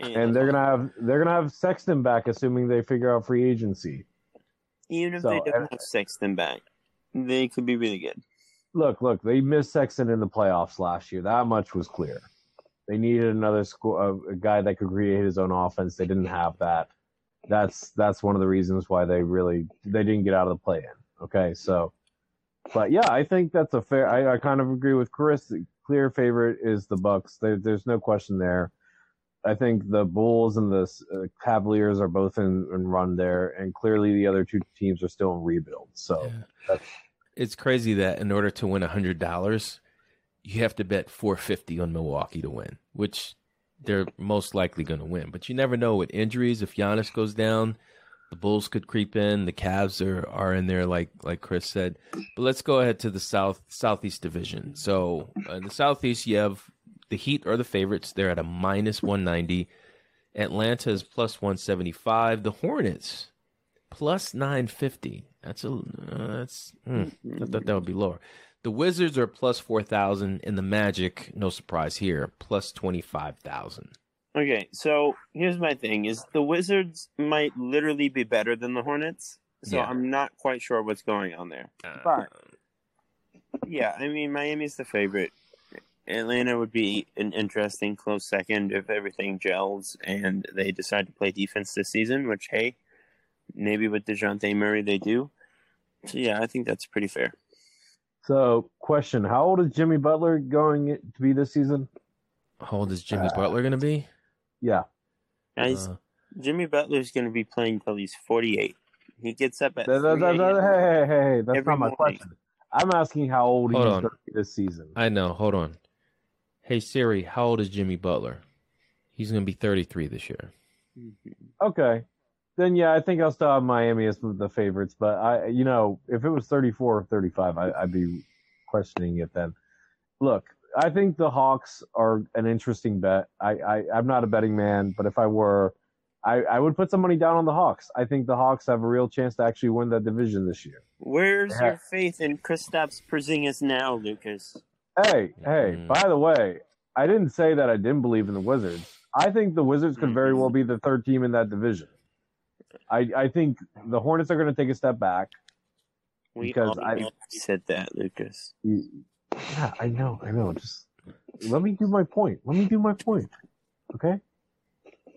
And they're gonna have they're gonna have Sexton back, assuming they figure out free agency. even if so, they don't and- have Sexton back, they could be really good. Look, look, they missed Sexton in the playoffs last year. That much was clear. They needed another sco- a, a guy that could create his own offense. They didn't have that. That's that's one of the reasons why they really they didn't get out of the play in. Okay, so, but yeah, I think that's a fair. I, I kind of agree with Chris. The clear favorite is the Bucks. There, there's no question there. I think the Bulls and the uh, Cavaliers are both in, in run there, and clearly the other two teams are still in rebuild. So that's It's crazy that in order to win hundred dollars, you have to bet four fifty on Milwaukee to win, which they're most likely going to win. But you never know with injuries. If Giannis goes down, the Bulls could creep in. The Cavs are are in there, like like Chris said. But let's go ahead to the South Southeast Division. So uh, in the Southeast, you have the Heat are the favorites. They're at a minus one ninety. Atlanta is plus one seventy five. The Hornets plus nine fifty. That's a uh, that's hmm, I thought that would be lower. The Wizards are plus four thousand, and the Magic, no surprise here, plus twenty five thousand. Okay, so here's my thing: is the Wizards might literally be better than the Hornets. So Yeah. I'm not quite sure what's going on there. But yeah, I mean Miami's the favorite. Atlanta would be an interesting close second if everything gels and they decide to play defense this season. Which hey, maybe with Dejounte Murray they do. So yeah, I think that's pretty fair. So, question: How old is Jimmy Butler going to be this season? How old is Jimmy Butler going to be? Yeah, Guys, Uh, Jimmy Butler's going to be playing till he's 48. He gets up at That- that- that- that- hey, hey, hey, hey, that's not my morning. question. I'm asking how old he's Hold going to be this season. I know. Hold on. Hey Siri, how old is Jimmy Butler? He's going to be 33 this year. Okay. Then yeah, I think I'll still have Miami as the favorites, but I, you know, if it was 34 or 35, I, I'd be questioning it then. Look, I think the Hawks are an interesting bet. I, I I'm not a betting man, but if I were, I, I would put some money down on the Hawks. I think the Hawks have a real chance to actually win that division this year. Where's Yeah. your faith in Kristaps Porzingis now, Lucas? Hey, hey, Mm. by the way, I didn't say that I didn't believe in the Wizards. I think the Wizards could very well be the third team in that division. I, I think the Hornets are going to take a step back. We Because I- said that, Lucas. Yeah, I know, I know. Just let me do my point. Let me do my point. Okay?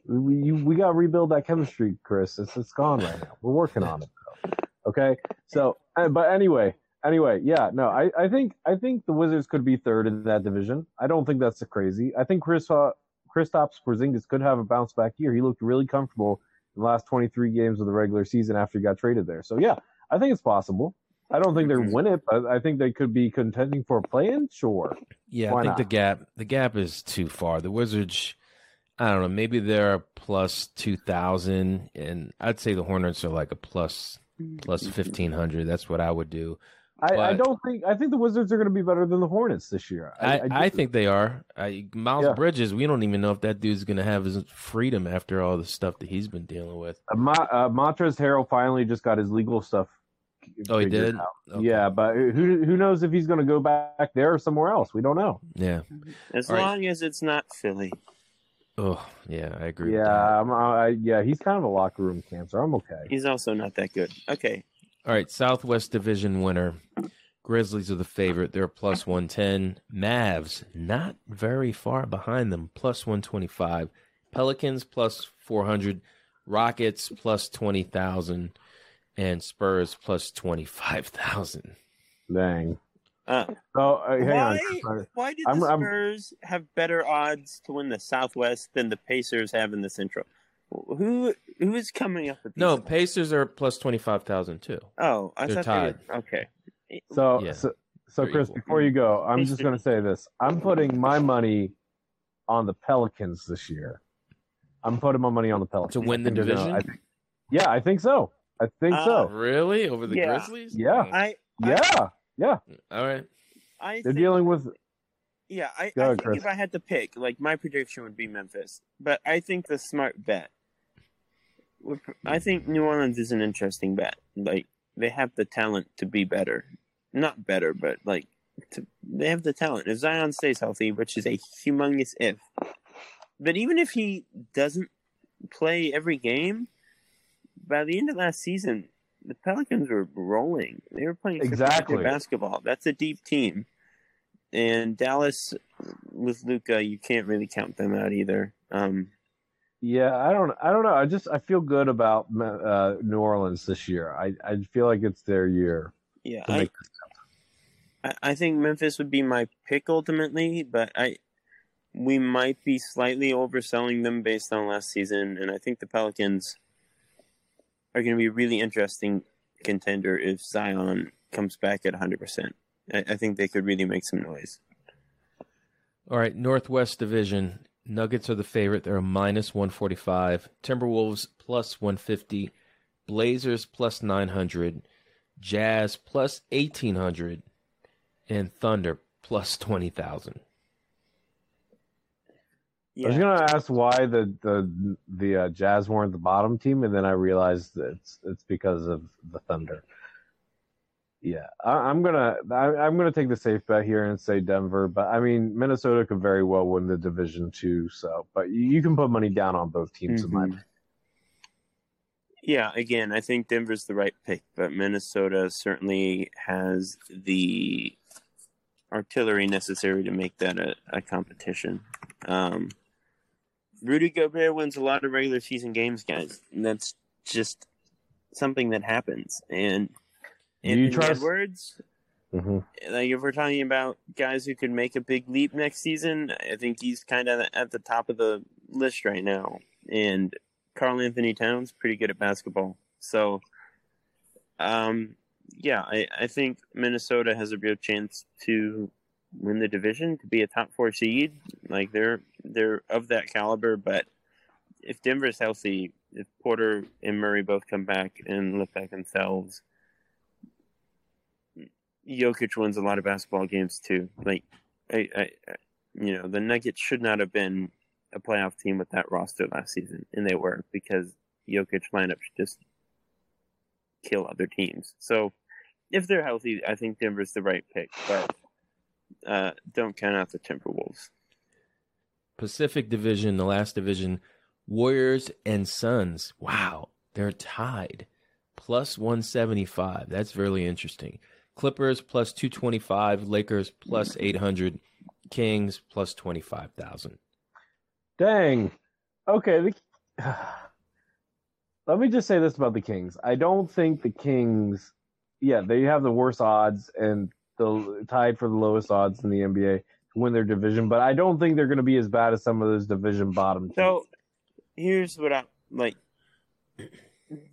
We you, we got to rebuild that chemistry, Chris. It's it's gone right now. We're working on it. Though. Okay? So, uh, but anyway, anyway, yeah, no, I, I think I think the Wizards could be third in that division. I don't think that's crazy. I think Chris uh, Kristaps Porzingis could have a bounce back year. He looked really comfortable in the last 23 games of the regular season after he got traded there. So yeah, I think it's possible. I don't think they're Mhm. win it, but I think they could be contending for a play-in. Sure. Yeah, Why I think not? the gap the gap is too far. The Wizards, I don't know, maybe they're plus two thousand, and I'd say the Hornets are like a plus plus fifteen hundred. That's what I would do. I, I don't think I think the Wizards are going to be better than the Hornets this year. I, I, do. think they are. I, Miles Yeah. Bridges, we don't even know if that dude's going to have his freedom after all the stuff that he's been dealing with. uh, Ma, uh, Montrezl Harrell finally just got his legal stuff. Oh, he did? Okay. Yeah, but who who knows if he's going to go back there or somewhere else? We don't know. Yeah. As All right. long as it's not Philly. Oh, yeah, I agree. with Yeah, that. I'm, I, yeah, he's kind of a locker room cancer. I'm okay. He's also not that good. Okay. All right, Southwest Division winner. Grizzlies are the favorite. They're plus 110. Mavs, not very far behind them, plus 125. Pelicans, plus 400. Rockets, plus 20,000. And Spurs, plus 25,000. Dang. Uh, So uh, hang on. why, Sorry. why did I'm- the I'm- Spurs have better odds to win the Southwest than the Pacers have in the Central? Who who is coming up with these? No, Pacers are plus 25,000 too. Oh, I They're thought they were okay. So Yeah. so, so They're Chris, equal. before you go, I'm just going to say this. I'm putting my money on the Pelicans this year. I'm putting my money on the Pelicans To win the I think they're gonna- division? I think, yeah, I think so. I think Uh, so. Really? Over the Yeah. Grizzlies? Yeah. I I, Yeah, yeah. All right. I They're think, dealing with. yeah. I, Go I think Chris. if I had to pick, like my prediction would be Memphis, but I think the smart bet. I think New Orleans is an interesting bet. Like they have the talent to be better, not better, but like to, they have the talent. If Zion stays healthy, which is a humongous if, but even if he doesn't play every game, by the end of last season, the Pelicans were rolling. They were playing Exactly. basketball. That's a deep team. And Dallas with Luka, you can't really count them out either. Um, Yeah, I don't. I don't know. I just I feel good about uh, New Orleans this year. I I feel like it's their year yeah, I. I I think Memphis would be my pick ultimately, but I we might be slightly overselling them based on last season, and I think the Pelicans are going to be a really interesting contender if Zion comes back at 100%. I, I think they could really make some noise. All right, Northwest Division. Nuggets are the favorite. They're a minus 145. Timberwolves plus 150. Blazers plus 900. Jazz plus 1800. And Thunder plus 20,000. I was gonna ask why the the the uh, Jazz weren't the bottom team, and then I realized that it's it's because of the Thunder. Yeah, I, I'm gonna I, I'm gonna take the safe bet here and say Denver, but I mean Minnesota could very well win the division too. So, but you, you can put money down on both teams in my Mhm. Yeah, again, I think Denver's the right pick, but Minnesota certainly has the artillery necessary to make that a, a competition. Um, Rudy Gobert wins a lot of regular season games, guys. And that's just something that happens. And Do you Anthony trust- Edwards, hmm like if we're talking about guys who could make a big leap next season, I think he's kind of at the top of the list right now. And Karl-Anthony Towns pretty good at basketball, so um, yeah, I, I think Minnesota has a real chance to win the division to be a top four seed. Like they're they're of that caliber, but if Denver's healthy, if Porter and Murray both come back and look like themselves, Jokic wins a lot of basketball games too. Like, I, I, you know, the Nuggets should not have been a playoff team with that roster last season, and they were because Jokic lineups just kill other teams. So, if they're healthy, I think Denver's the right pick, but uh, don't count out the Timberwolves. Pacific Division, the last division, Warriors and Suns. Wow, they're tied. Plus 175. That's really interesting. Clippers plus 225, Lakers plus 800, Kings plus 25,000. Dang. Okay. The, let me just say this about the Kings. I don't think the Kings. Yeah, they have the worst odds and the tied for the lowest odds in the NBA to win their division, but I don't think they're going to be as bad as some of those division bottom teams. So, here's what I like.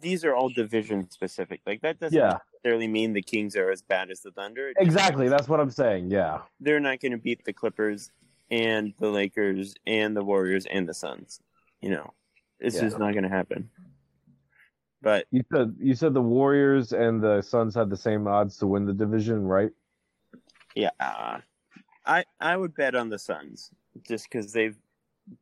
These are all division specific. Like that doesn't yeah, necessarily mean the Kings are as bad as the Thunder. exactly. That's what I'm saying. Yeah. They're not going to beat the Clippers and the Lakers and the Warriors and the Suns. You know, it's Yeah. just not going to happen. But You said you said the Warriors and the Suns had the same odds to win the division, right? yeah, uh, I I would bet on the Suns just because they've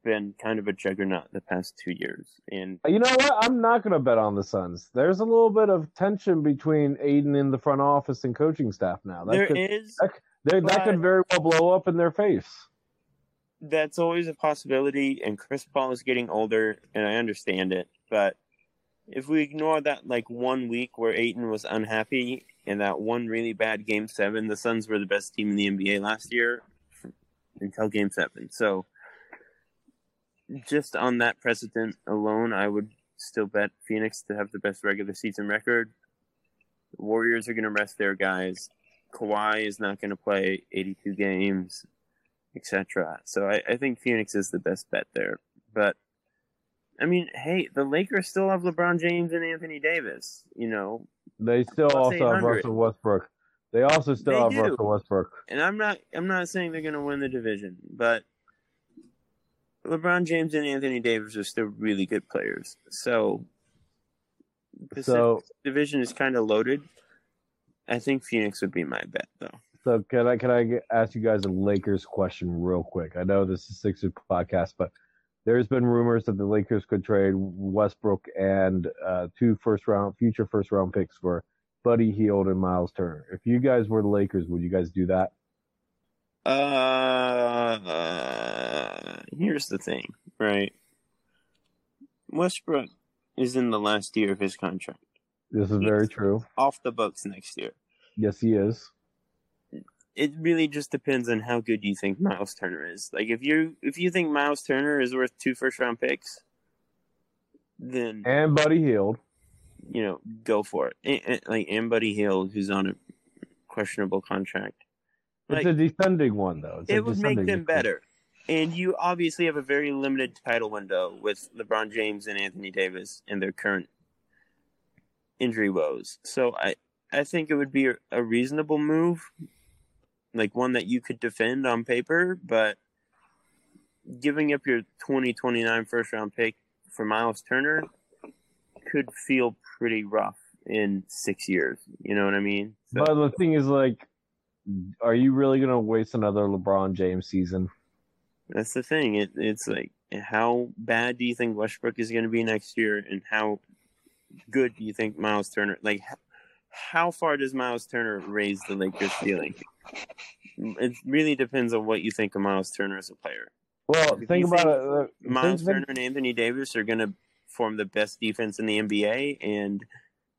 been kind of a juggernaut the past two years, and You know what? I'm not going to bet on the Suns. There's a little bit of tension between Ayton in the front office and coaching staff now. That there could is they, that could very well blow up in their face. that's always a possibility. And Chris Paul is getting older, and I understand it. But if we ignore that, like one week where Ayton was unhappy and that one really bad Game Seven, the Suns were the best team in the NBA last year until Game Seven. So just on that precedent alone, I would still bet Phoenix to have the best regular season record. The Warriors are going to rest their guys. Kawhi is not going to play 82 games etc. So I, I think Phoenix is the best bet there. But I mean, hey, the Lakers still have LeBron James and Anthony Davis. You know, They still also have Russell Westbrook. They also still They have do. Russell Westbrook. and I'm not I'm not saying they're going to win the division, but LeBron James and Anthony Davis are still really good players. So Pacific So division is kind of loaded. I think Phoenix would be my bet though. so can I can I ask you guys a Lakers question real quick? I know this is Sixers podcast, but there's been rumors that the Lakers could trade Westbrook and uh, two first round future first round picks for Buddy Hield and Miles Turner. If you guys were the Lakers, would you guys do that? Uh, uh, here's the thing, right? Westbrook is in the last year of his contract, This is very true. off the books next year. Yes, he is. It really just depends on how good you think Miles Turner is. Like if you if you think Miles Turner is worth two first round picks, then And Buddy Hield. you know go for it. And, and- like and Buddy Hield, who's on a questionable contract. It's a descending one though. It's it would make them better. And you obviously have a very limited title window with LeBron James and Anthony Davis and their current injury woes. So I, I think it would be a, reasonable move, like one that you could defend on paper, but giving up your 2029 first round pick for Miles Turner could feel pretty rough in six years. You know what I mean? So- But the thing is, like, are you really gonna waste another LeBron James season? That's the thing. It, it's like, how bad do you think Westbrook is going to be next year, and how good do you think Miles Turner? Like, how far does Miles Turner raise the Lakers' ceiling? It really depends on what you think of Miles Turner as a player. Well, If think about think it. uh, Miles Turner and Anthony Davis are going to form the best defense in the NBA, and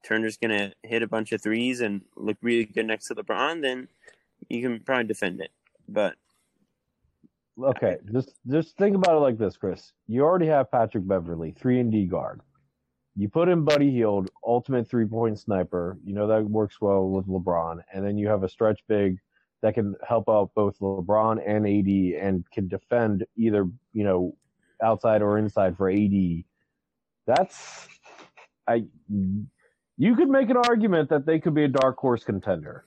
Turner's going to hit a bunch of threes and look really good next to LeBron. Then you can probably defend it, but Okay, just just think about it like this, Chris. You already have Patrick Beverley, three and D guard. You put in Buddy Hield, ultimate three point sniper. You know that works well with LeBron, and then you have a stretch big that can help out both LeBron and AD and can defend either you know outside or inside for AD. That's I. You could make an argument that they could be a dark horse contender.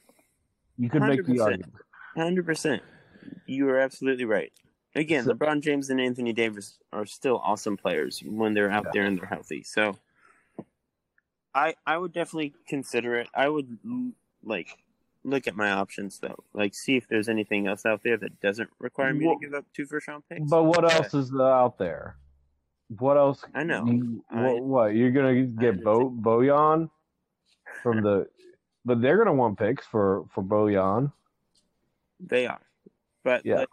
You could make the 100%. argument. Hundred percent. You are absolutely right. Again, So- LeBron James and Anthony Davis are still awesome players when they're out Yeah. there and they're healthy. So, I I would definitely consider it. I would mm, like look at my options though, like see if there's anything else out there that doesn't require me Well- to give up two first round picks. But what else is out there? What else? I know. You, I- what, what? You're gonna get Bo Bojan from the, but they're gonna want picks for for Bojan. They are, but Yeah. like,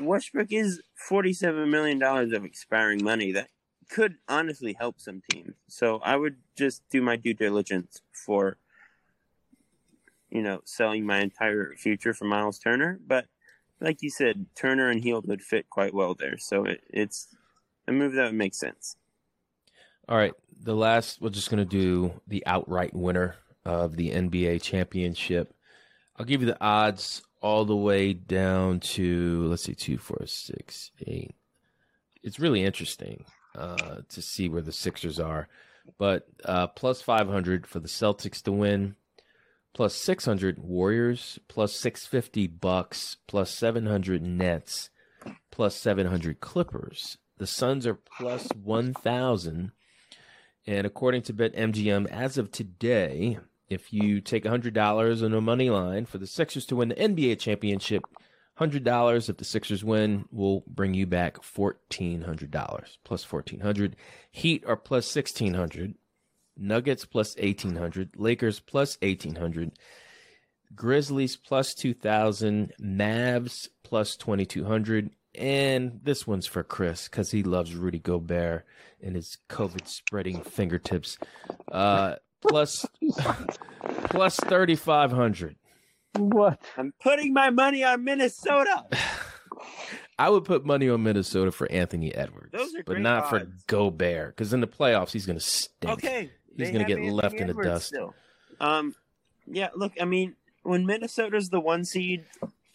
Westbrook is forty-seven million dollars of expiring money that could honestly help some teams. So I would just do my due diligence for, you know, selling my entire future for Miles Turner. But like you said, Turner and Hield would fit quite well there. So it, it's a move that would make sense. All right, the last we're just gonna do the outright winner of the NBA championship. I'll give you the odds all the way down to let's see, two, four, six, eight. It's really interesting uh, to see where the Sixers are, but uh, plus five hundred for the Celtics to win, plus six hundred Warriors, plus six fifty Bucks, plus seven hundred Nets, plus seven hundred Clippers. The Suns are plus one thousand. And according to BetMGM, as of today, if you take $100 on a money line for the Sixers to win the NBA championship, $100 if the Sixers win will bring you back $1,400, plus 1400 Heat are plus 1600 Nuggets plus 1800 Lakers plus 1800 Grizzlies plus 2000 Mavs plus 2200 and this one's for Chris because he loves Rudy Gobert and his COVID spreading fingertips. Uh, plus, plus 3,500. What? I'm putting my money on Minnesota. I would put money on Minnesota for Anthony Edwards, Those are but great not for odds. Gobert because in the playoffs he's going to stink. Okay, He's gonna get Anthony left in the dust. Still. Um, yeah. Look, I mean, when Minnesota's the one seed,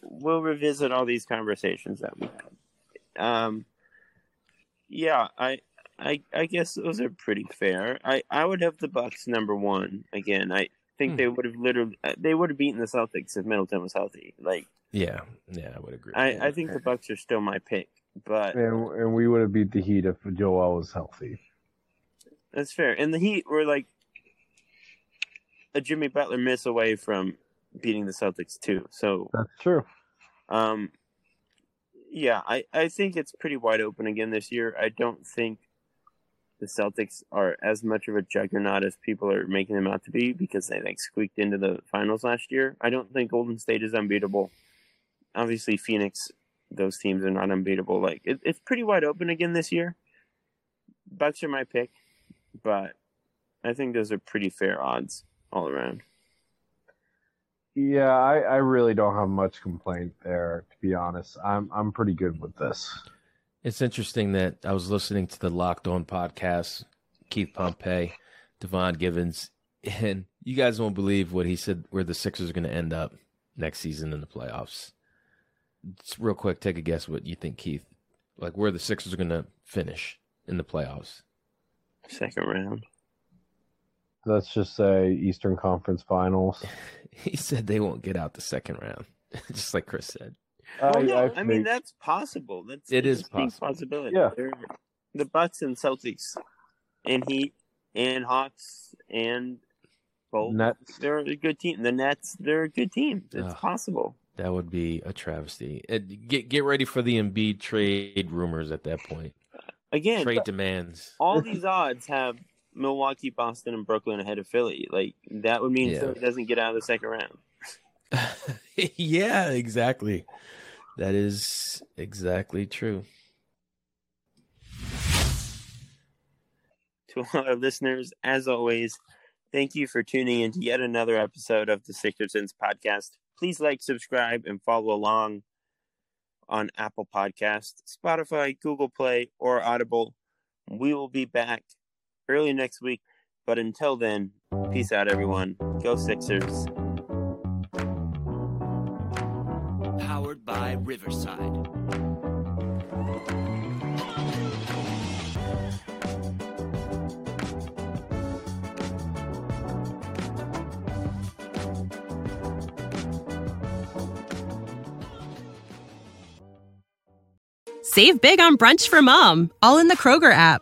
we'll revisit all these conversations that we had. Um, yeah, I, I, I guess those are pretty fair. I, I would have the Bucks number one again. I think Hmm. they would have literally, uh, they would have beaten the Celtics if Middleton was healthy. Like, Yeah, yeah, I would agree. I, I think the Bucks are still my pick, but And and we would have beat the Heat if Joel was healthy. That's fair. And the Heat were like a Jimmy Butler miss away from beating the Celtics too. So, That's true. um, yeah, I, I think it's pretty wide open again this year. I don't think the Celtics are as much of a juggernaut as people are making them out to be because they like squeaked into the finals last year. I don't think Golden State is unbeatable. Obviously, Phoenix, those teams are not unbeatable. Like it, it's pretty wide open again this year. Bucks are my pick, but I think those are pretty fair odds all around. Yeah, I, I really don't have much complaint there. To be honest, I'm I'm pretty good with this. It's interesting that I was listening to the Locked On podcast, Keith Pompey, Devon Givens, and you guys won't believe what he said where the Sixers are going to end up next season in the playoffs. Just real quick, take a guess what you think, Keith. Like where the Sixers are going to finish in the playoffs. Second round. Let's just say Eastern Conference Finals. He said they won't get out the second round, just like Chris said. Oh, no, I, think- mean that's possible. That's it's is a distinct possible. possibility. Yeah. They're- the Bucks and Celtics, and Heat and Hawks and Bolts. Nets. They're a good team. The Nets, they're a good team. It's Ugh. possible. That would be a travesty. Uh, Get get ready for the Embiid trade rumors at that point. Again, Trade demands. all these odds have Milwaukee, Boston, and Brooklyn ahead of Philly. Like that would mean Yeah. Philly doesn't get out of the second round. yeah, exactly. That is exactly true. to all our listeners, as always, thank you for tuning in to yet another episode of the Sixer Sense podcast. Please like, subscribe, and follow along on Apple Podcast, Spotify, Google Play, or Audible. We will be back early next week. But until then, peace out, everyone. Go Sixers. By Riverside. Save big on brunch for mom, all in the Kroger app.